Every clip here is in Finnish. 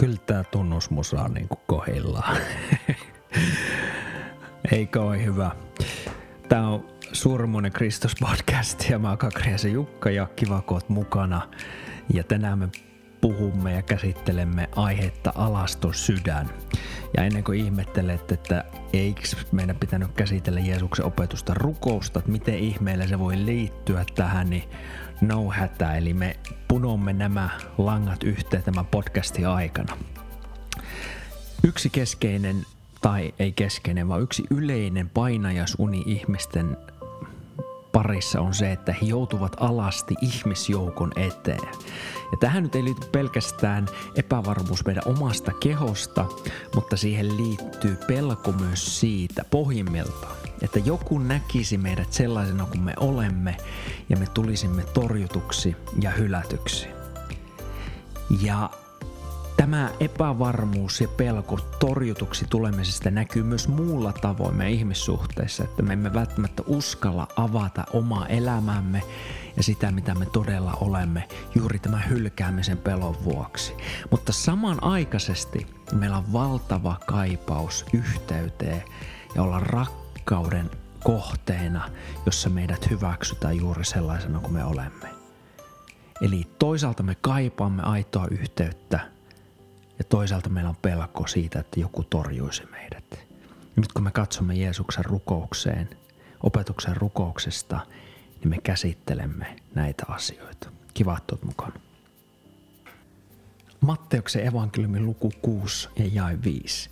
Kyllä tämä tunnusmusa on niin kuin kohillaan. Eikö ole hyvä? Tämä on Surmonen Kristus podcast ja mä oon Kakriasen Jukka ja kiva kun oot mukana. Ja tänään me puhumme ja käsittelemme aihetta alaston sydän. Ja ennen kuin ihmettelet, että eikö meidän pitänyt käsitellä Jeesuksen opetusta rukousta, että miten ihmeellä se voi liittyä tähän, niin no hätä. Eli me punomme nämä langat yhteen tämän podcastin aikana. Yksi keskeinen, tai ei keskeinen, vaan yksi yleinen painajasuni ihmisten parissa on se, että he joutuvat alasti ihmisjoukon eteen. Ja tähän nyt ei liity pelkästään epävarmuus meidän omasta kehosta, mutta siihen liittyy pelko myös siitä pohjimmiltaan, että joku näkisi meidät sellaisena kuin me olemme ja me tulisimme torjutuksi ja hylätyksi. Ja Tämä epävarmuus ja pelko torjutuksi tulemisesta näkyy myös muulla tavoin meidän ihmissuhteissa, että me emme välttämättä uskalla avata omaa elämämme ja sitä, mitä me todella olemme juuri tämän hylkäämisen pelon vuoksi. Mutta samanaikaisesti meillä on valtava kaipaus yhteyteen ja olla rakkauden kohteena, jossa meidät hyväksytään juuri sellaisena kuin me olemme. Eli toisaalta me kaipaamme aitoa yhteyttä ja toisaalta meillä on pelko siitä, että joku torjuisi meidät. Nyt kun me katsomme Jeesuksen rukoukseen, opetuksen rukouksesta, niin me käsittelemme näitä asioita. Kiva, että olet mukana. Matteuksen evankeliumin luku 6 ja jae 5.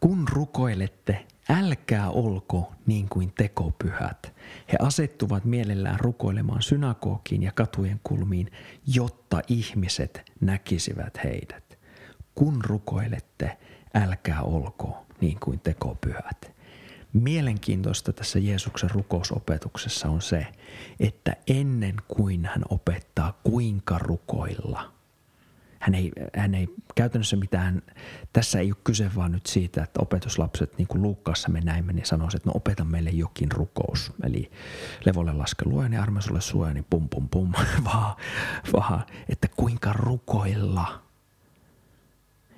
Kun rukoilette, älkää olko niin kuin tekopyhät. He asettuvat mielellään rukoilemaan synagogiin ja katujen kulmiin, jotta ihmiset näkisivät heidät kun rukoilette, älkää olko niin kuin tekopyhät. Mielenkiintoista tässä Jeesuksen rukousopetuksessa on se, että ennen kuin hän opettaa kuinka rukoilla, hän ei, hän ei käytännössä mitään, tässä ei ole kyse vaan nyt siitä, että opetuslapset, niin kuin Luukkaassa me näimme, niin sanoisivat, että no opeta meille jokin rukous. Eli levolle laske ja arme sulle suoja, niin pum pum pum, vaan, vaan että kuinka rukoilla –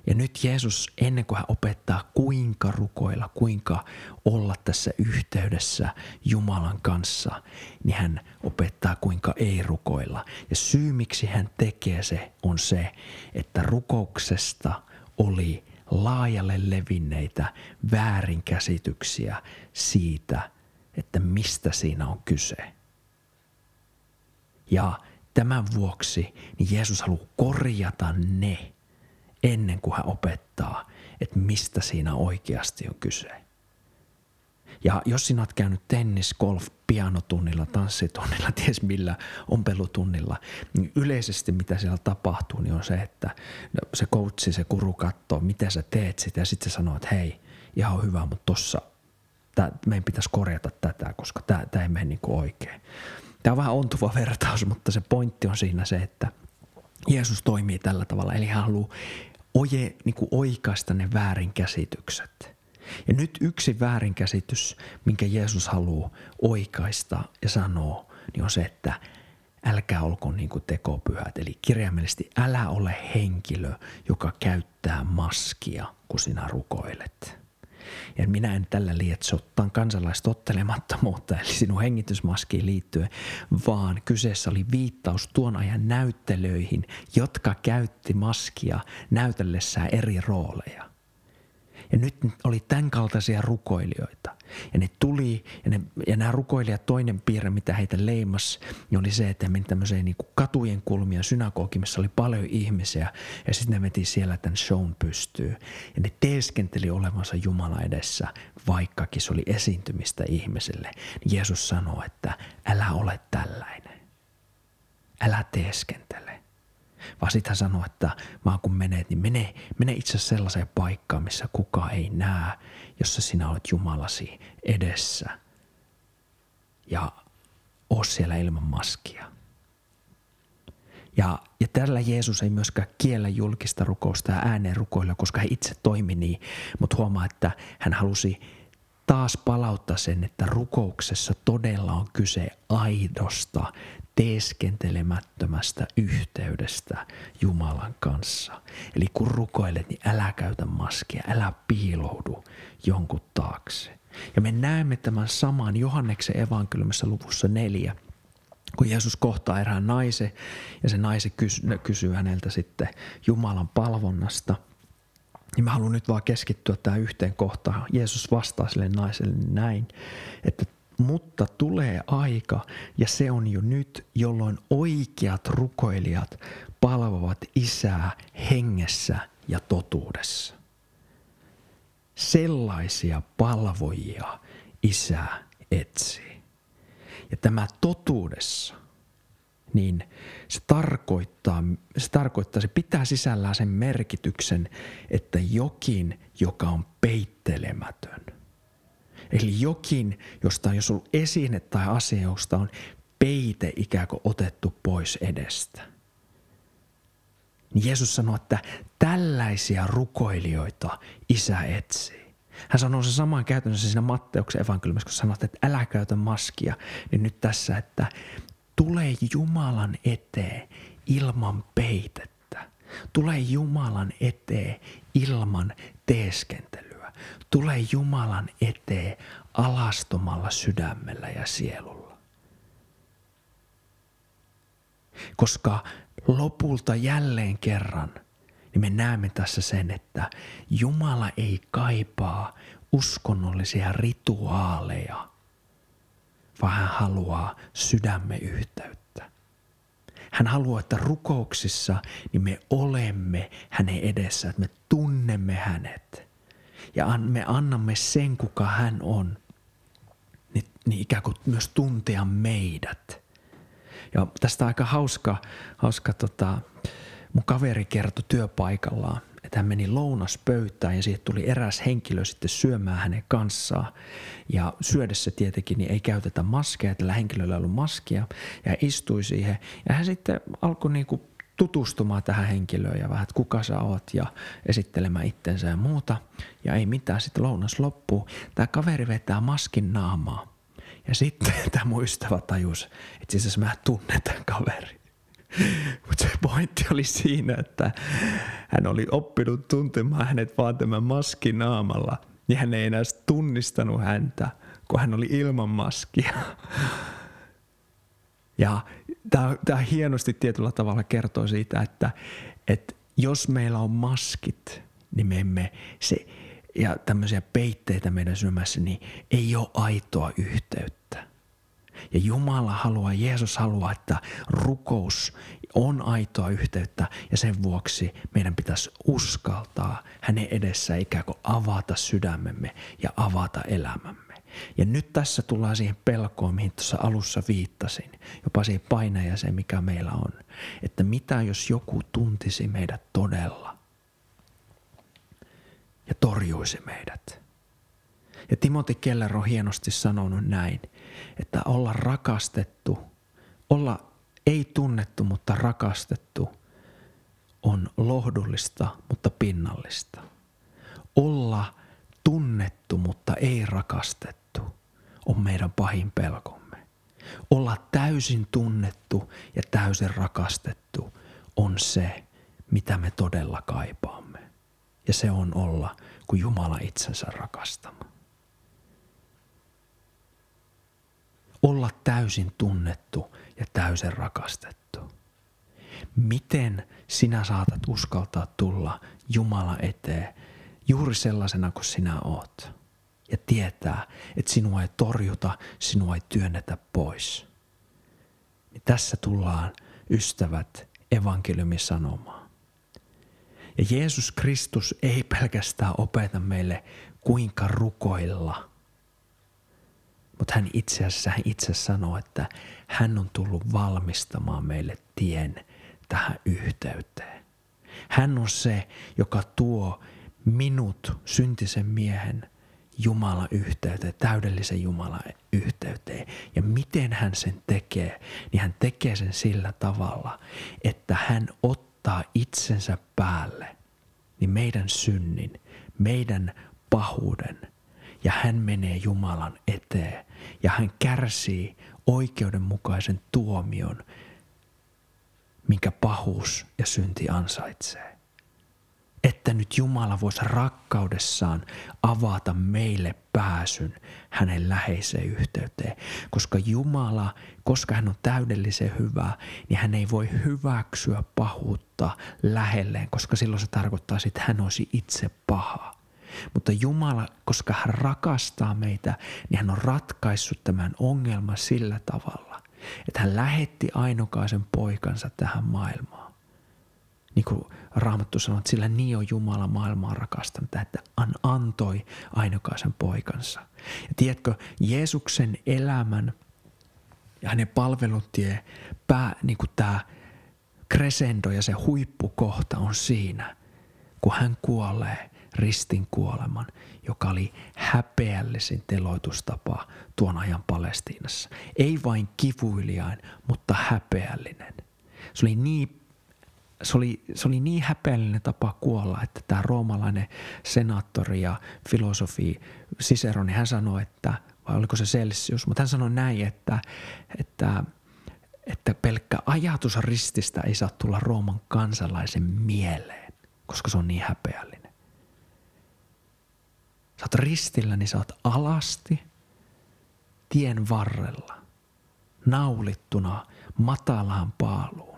ja nyt Jeesus, ennen kuin hän opettaa kuinka rukoilla, kuinka olla tässä yhteydessä Jumalan kanssa, niin hän opettaa kuinka ei rukoilla. Ja syy, miksi hän tekee se, on se, että rukouksesta oli laajalle levinneitä väärinkäsityksiä siitä, että mistä siinä on kyse. Ja tämän vuoksi niin Jeesus haluaa korjata ne, ennen kuin hän opettaa, että mistä siinä oikeasti on kyse. Ja jos sinä olet käynyt tennis, golf, pianotunnilla, tanssitunnilla, ties millä ompelutunnilla, niin yleisesti mitä siellä tapahtuu, niin on se, että se coachi, se kuru katsoo, mitä sä teet sitä ja sitten se sanoo, että hei, ihan hyvä, mutta tossa tää, meidän pitäisi korjata tätä, koska tämä ei mene niin kuin oikein. Tämä on vähän ontuva vertaus, mutta se pointti on siinä se, että Jeesus toimii tällä tavalla, eli hän haluaa oje, niin kuin oikaista ne väärinkäsitykset. Ja nyt yksi väärinkäsitys, minkä Jeesus haluaa oikaista ja sanoo, niin on se, että älkää olko niin kuin tekopyhät. Eli kirjaimellisesti älä ole henkilö, joka käyttää maskia, kun sinä rukoilet. Ja minä en tällä lietsottaan kansalaistottelemattomuutta, eli sinun hengitysmaskiin liittyen, vaan kyseessä oli viittaus tuon ajan näyttelöihin, jotka käytti maskia näytellessään eri rooleja. Ja nyt oli tämän kaltaisia rukoilijoita. Ja ne tuli, ja, ne, ja nämä rukoilijat, toinen piirre, mitä heitä leimas, niin oli se, että meni tämmöiseen niin kuin katujen kulmia synagogi, missä oli paljon ihmisiä. Ja sitten ne veti siellä tämän shown pystyy. Ja ne teeskenteli olevansa Jumala edessä, vaikkakin se oli esiintymistä ihmiselle. Niin Jeesus sanoi, että älä ole tällainen. Älä teeskentele vaan sitten hän sanoi, että vaan kun menet, niin mene, mene itse sellaiseen paikkaan, missä kukaan ei näe, jossa sinä olet Jumalasi edessä. Ja oo siellä ilman maskia. Ja, ja tällä Jeesus ei myöskään kiellä julkista rukousta ja ääneen rukoilla, koska hän itse toimi niin. Mutta huomaa, että hän halusi taas palauttaa sen, että rukouksessa todella on kyse aidosta teeskentelemättömästä yhteydestä Jumalan kanssa. Eli kun rukoilet, niin älä käytä maskia, älä piiloudu jonkun taakse. Ja me näemme tämän saman Johanneksen evankeliumissa luvussa neljä, kun Jeesus kohtaa erään naisen ja se naisen kysyy häneltä sitten Jumalan palvonnasta – niin mä haluan nyt vaan keskittyä tähän yhteen kohtaan. Jeesus vastaa sille naiselle näin, että mutta tulee aika, ja se on jo nyt, jolloin oikeat rukoilijat palvovat isää hengessä ja totuudessa. Sellaisia palvojia isä etsii. Ja tämä totuudessa, niin se tarkoittaa, se tarkoittaa, se pitää sisällään sen merkityksen, että jokin, joka on peittelemätön – Eli jokin, josta jos ollut esine tai asia, josta on peite ikään kuin otettu pois edestä. Niin Jeesus sanoi, että tällaisia rukoilijoita isä etsii. Hän sanoo se samaan käytännössä siinä Matteuksen evankeliumissa, kun sanoi, että älä käytä maskia, niin nyt tässä, että tule Jumalan eteen ilman peitettä. Tule Jumalan eteen ilman teeskentelyä. Tule Jumalan eteen alastomalla sydämellä ja sielulla. Koska lopulta jälleen kerran niin me näemme tässä sen, että Jumala ei kaipaa uskonnollisia rituaaleja, vaan hän haluaa sydämme yhteyttä. Hän haluaa, että rukouksissa niin me olemme hänen edessä, että me tunnemme hänet – ja me annamme sen, kuka hän on, niin, niin ikään kuin myös tuntea meidät. Ja tästä aika hauska, hauska tota, mun kaveri kertoi työpaikallaan, että hän meni lounaspöytään ja siitä tuli eräs henkilö sitten syömään hänen kanssaan. Ja syödessä tietenkin niin ei käytetä maskeja, tällä henkilöllä ei ollut maskia ja istui siihen. Ja hän sitten alkoi niin kuin tutustumaan tähän henkilöön ja vähän, että kuka sä oot ja esittelemään itsensä ja muuta. Ja ei mitään, sitten lounas loppuu. Tämä kaveri vetää maskin naamaa. Ja sitten tämä mun ystävä tajus, että siis mä tunnen tämän kaveri. Mutta se pointti oli siinä, että hän oli oppinut tuntemaan hänet vaan tämän maskin naamalla. Niin hän ei enää tunnistanut häntä, kun hän oli ilman maskia. Ja tämä, tämä hienosti tietyllä tavalla kertoo siitä, että, että jos meillä on maskit, niin me emme, se, ja tämmöisiä peitteitä meidän syömässä, niin ei ole aitoa yhteyttä. Ja Jumala haluaa, Jeesus haluaa, että rukous on aitoa yhteyttä ja sen vuoksi meidän pitäisi uskaltaa hänen edessä ikään kuin avata sydämemme ja avata elämämme. Ja nyt tässä tullaan siihen pelkoon, mihin tuossa alussa viittasin, jopa siihen painajaiseen, mikä meillä on. Että mitä jos joku tuntisi meidät todella ja torjuisi meidät. Ja Timothy Keller on hienosti sanonut näin, että olla rakastettu, olla ei tunnettu, mutta rakastettu on lohdullista, mutta pinnallista. Olla tunnettu, mutta ei rakastettu on meidän pahin pelkomme. Olla täysin tunnettu ja täysin rakastettu on se, mitä me todella kaipaamme. Ja se on olla kuin Jumala itsensä rakastama. Olla täysin tunnettu ja täysin rakastettu. Miten sinä saatat uskaltaa tulla Jumala eteen juuri sellaisena kuin sinä oot? Ja tietää, että sinua ei torjuta, sinua ei työnnetä pois. Niin tässä tullaan ystävät evankeliumi sanomaan. Ja Jeesus Kristus ei pelkästään opeta meille kuinka rukoilla, mutta hän itse asiassa hän itse sanoo, että hän on tullut valmistamaan meille tien tähän yhteyteen. Hän on se, joka tuo minut, syntisen miehen, Jumala yhteyteen, täydellisen Jumala yhteyteen. Ja miten hän sen tekee, niin hän tekee sen sillä tavalla, että hän ottaa itsensä päälle niin meidän synnin, meidän pahuuden ja hän menee Jumalan eteen ja hän kärsii oikeudenmukaisen tuomion, minkä pahuus ja synti ansaitsee. Että nyt Jumala voisi rakkaudessaan avata meille pääsyn hänen läheiseen yhteyteen. Koska Jumala, koska hän on täydellisen hyvä, niin hän ei voi hyväksyä pahuutta lähelleen, koska silloin se tarkoittaa, että hän olisi itse paha. Mutta Jumala, koska hän rakastaa meitä, niin hän on ratkaissut tämän ongelman sillä tavalla, että hän lähetti ainokaisen poikansa tähän maailmaan. Niin kuin Raamattu sanoo, että sillä niin on Jumala maailmaa rakastanut, että hän antoi ainokaisen poikansa. Ja tiedätkö, Jeesuksen elämän ja hänen palvelutie, pää, niin kuin tämä crescendo ja se huippukohta on siinä, kun hän kuolee ristin kuoleman, joka oli häpeällisin teloitustapa tuon ajan Palestiinassa. Ei vain kivuiliain, mutta häpeällinen. Se oli niin se oli, se oli niin häpeällinen tapa kuolla, että tämä roomalainen senaattori ja filosofi Cicerone, hän sanoi, että, vai oliko se Celsius, mutta hän sanoi näin, että, että, että pelkkä ajatus rististä ei saa tulla Rooman kansalaisen mieleen, koska se on niin häpeällinen sä oot ristillä, niin sä oot alasti tien varrella, naulittuna matalaan paaluun.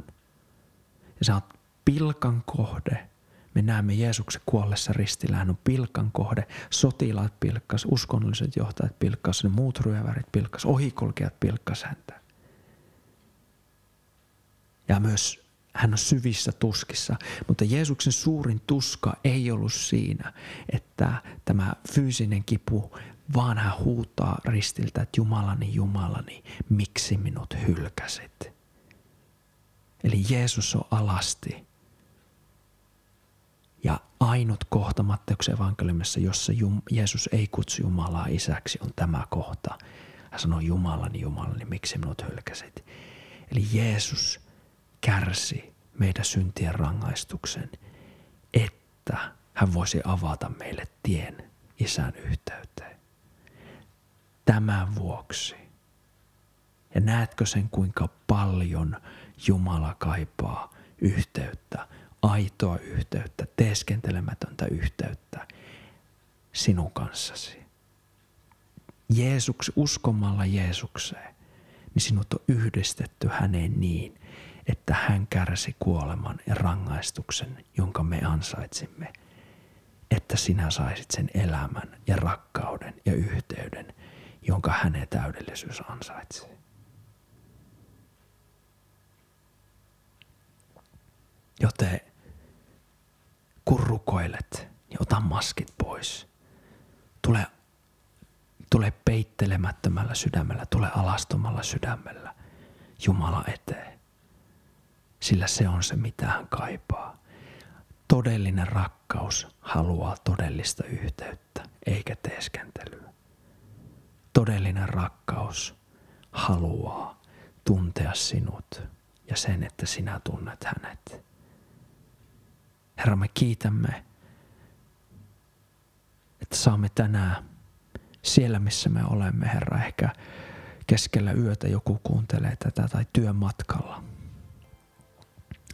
Ja sä oot pilkan kohde. Me näemme Jeesuksen kuollessa ristillä, hän on pilkan kohde. Sotilaat pilkkas, uskonnolliset johtajat pilkkas, ne muut ryövärit pilkkas, ohikulkijat pilkkas häntä. Ja myös hän on syvissä tuskissa. Mutta Jeesuksen suurin tuska ei ollut siinä, että tämä fyysinen kipu, vaan hän huutaa ristiltä, että Jumalani, Jumalani, miksi minut hylkäsit? Eli Jeesus on alasti. Ja ainut kohta Matteuksen evankeliumissa, jossa Jeesus ei kutsu Jumalaa isäksi, on tämä kohta. Hän sanoo, Jumalani, Jumalani, miksi minut hylkäsit? Eli Jeesus kärsi meidän syntien rangaistuksen, että hän voisi avata meille tien isän yhteyteen. Tämän vuoksi. Ja näetkö sen, kuinka paljon Jumala kaipaa yhteyttä, aitoa yhteyttä, teeskentelemätöntä yhteyttä sinun kanssasi. Jeesuks, uskomalla Jeesukseen, niin sinut on yhdistetty häneen niin, että hän kärsi kuoleman ja rangaistuksen, jonka me ansaitsimme, että sinä saisit sen elämän ja rakkauden ja yhteyden, jonka hänen täydellisyys ansaitsee. Joten kun rukoilet, niin ota maskit pois. Tule, tule peittelemättömällä sydämellä, tule alastomalla sydämellä Jumala eteen sillä se on se, mitä hän kaipaa. Todellinen rakkaus haluaa todellista yhteyttä, eikä teeskentelyä. Todellinen rakkaus haluaa tuntea sinut ja sen, että sinä tunnet hänet. Herra, me kiitämme, että saamme tänään siellä, missä me olemme, Herra, ehkä keskellä yötä joku kuuntelee tätä tai työmatkalla –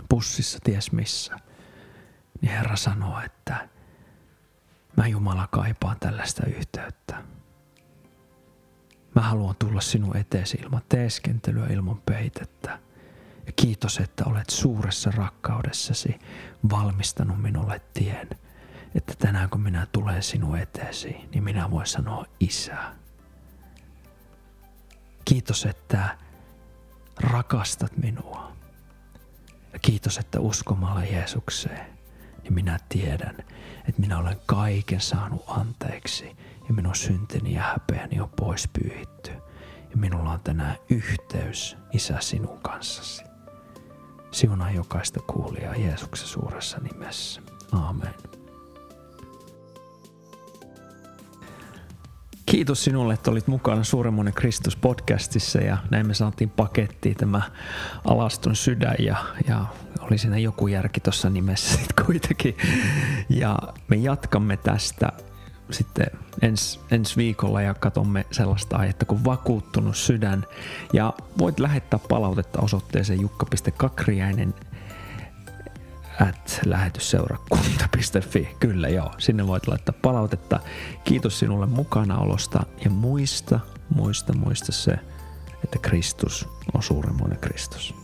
bussissa ties missä, niin Herra sanoo, että mä Jumala kaipaan tällaista yhteyttä. Mä haluan tulla sinun eteesi ilman teeskentelyä, ilman peitettä. Ja kiitos, että olet suuressa rakkaudessasi valmistanut minulle tien, että tänään kun minä tulen sinun eteesi, niin minä voin sanoa isä. Kiitos, että rakastat minua. Ja kiitos, että uskomalla Jeesukseen, niin minä tiedän, että minä olen kaiken saanut anteeksi ja minun syntini ja häpeäni on pois pyyhitty. Ja minulla on tänään yhteys, Isä, sinun kanssasi. Siunaa jokaista kuulijaa Jeesuksen suuressa nimessä. Amen. Kiitos sinulle, että olit mukana Suuremmoinen Kristus podcastissa ja näin me saatiin pakettiin tämä alaston sydän ja, ja oli siinä joku järki tuossa nimessä sitten kuitenkin. Ja me jatkamme tästä sitten ens, ensi viikolla ja katsomme sellaista aihetta kuin vakuuttunut sydän. Ja voit lähettää palautetta osoitteeseen jukka.kakriäinen at lähetysseurakunta.fi. Kyllä joo, sinne voit laittaa palautetta. Kiitos sinulle mukanaolosta ja muista, muista, muista se, että Kristus on suuremmoinen Kristus.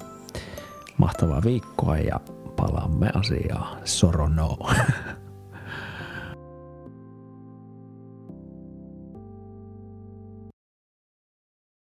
Mahtavaa viikkoa ja palaamme asiaan. Sorono.